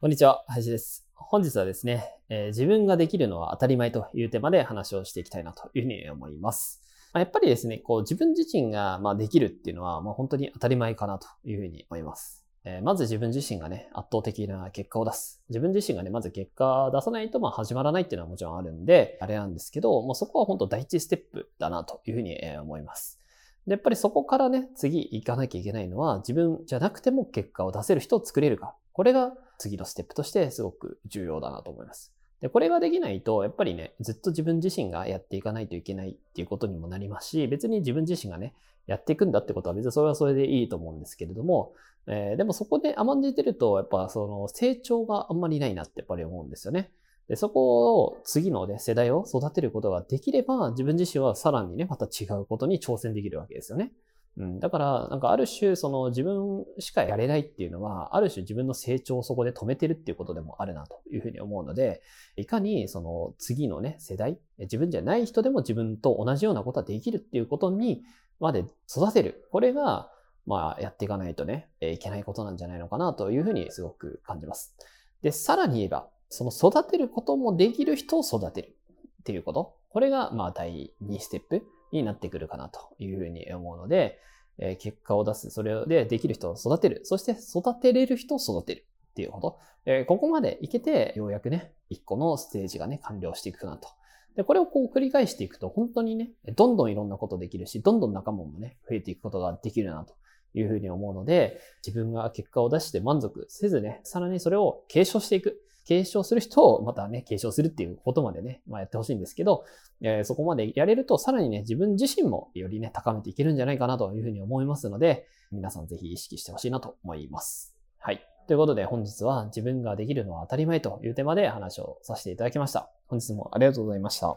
こんにちは、林です。本日はですね、えー、自分ができるのは当たり前というテーマで話をしていきたいなというふうに思います。まあ、やっぱりですね、こう自分自身がまあできるっていうのはまあ本当に当たり前かなというふうに思います。えー、まず自分自身がね、圧倒的な結果を出す。自分自身がね、まず結果を出さないとまあ始まらないっていうのはもちろんあるんで、あれなんですけど、もうそこは本当第一ステップだなというふうに思います。で、やっぱりそこからね、次行かなきゃいけないのは、自分じゃなくても結果を出せる人を作れるか。これが次のステップとしてすごく重要だなと思います。で、これができないと、やっぱりね、ずっと自分自身がやっていかないといけないっていうことにもなりますし、別に自分自身がね、やっていくんだってことは別にそれはそれでいいと思うんですけれども、えー、でもそこで甘んじてると、やっぱその成長があんまりないなってやっぱり思うんですよね。で、そこを次のね、世代を育てることができれば、自分自身はさらにね、また違うことに挑戦できるわけですよね。うん、だから、なんかある種、その自分しかやれないっていうのは、ある種自分の成長をそこで止めてるっていうことでもあるなというふうに思うので、いかにその次のね、世代、自分じゃない人でも自分と同じようなことはできるっていうことにまで育てる。これが、まあ、やっていかないとね、いけないことなんじゃないのかなというふうにすごく感じます。で、さらに言えば、その育てることもできる人を育てるっていうこと。これが、まあ、第2ステップ。になってくるかなというふうに思うので、え結果を出す、それでできる人を育てる、そして育てれる人を育てるっていうこと。えここまでいけて、ようやくね、一個のステージがね、完了していくかなと。で、これをこう繰り返していくと、本当にね、どんどんいろんなことできるし、どんどん仲間もね、増えていくことができるなというふうに思うので、自分が結果を出して満足せずね、さらにそれを継承していく。継承する人をまたね、継承するっていうことまでね、まあ、やってほしいんですけど、えー、そこまでやれると、さらにね、自分自身もよりね、高めていけるんじゃないかなというふうに思いますので、皆さんぜひ意識してほしいなと思います。はい。ということで本日は自分ができるのは当たり前というテーマで話をさせていただきました。本日もありがとうございました。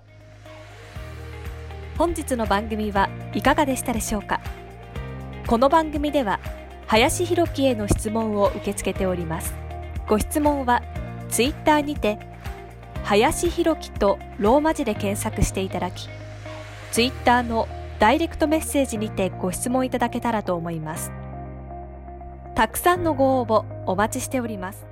本日の番組はいかがでしたでしょうか？この番組では林博樹への質問を受け付けております。ご質問はツイッターにて、林弘樹とローマ字で検索していただき、ツイッターのダイレクトメッセージにてご質問いただけたらと思います。たくさんのご応募お待ちしております。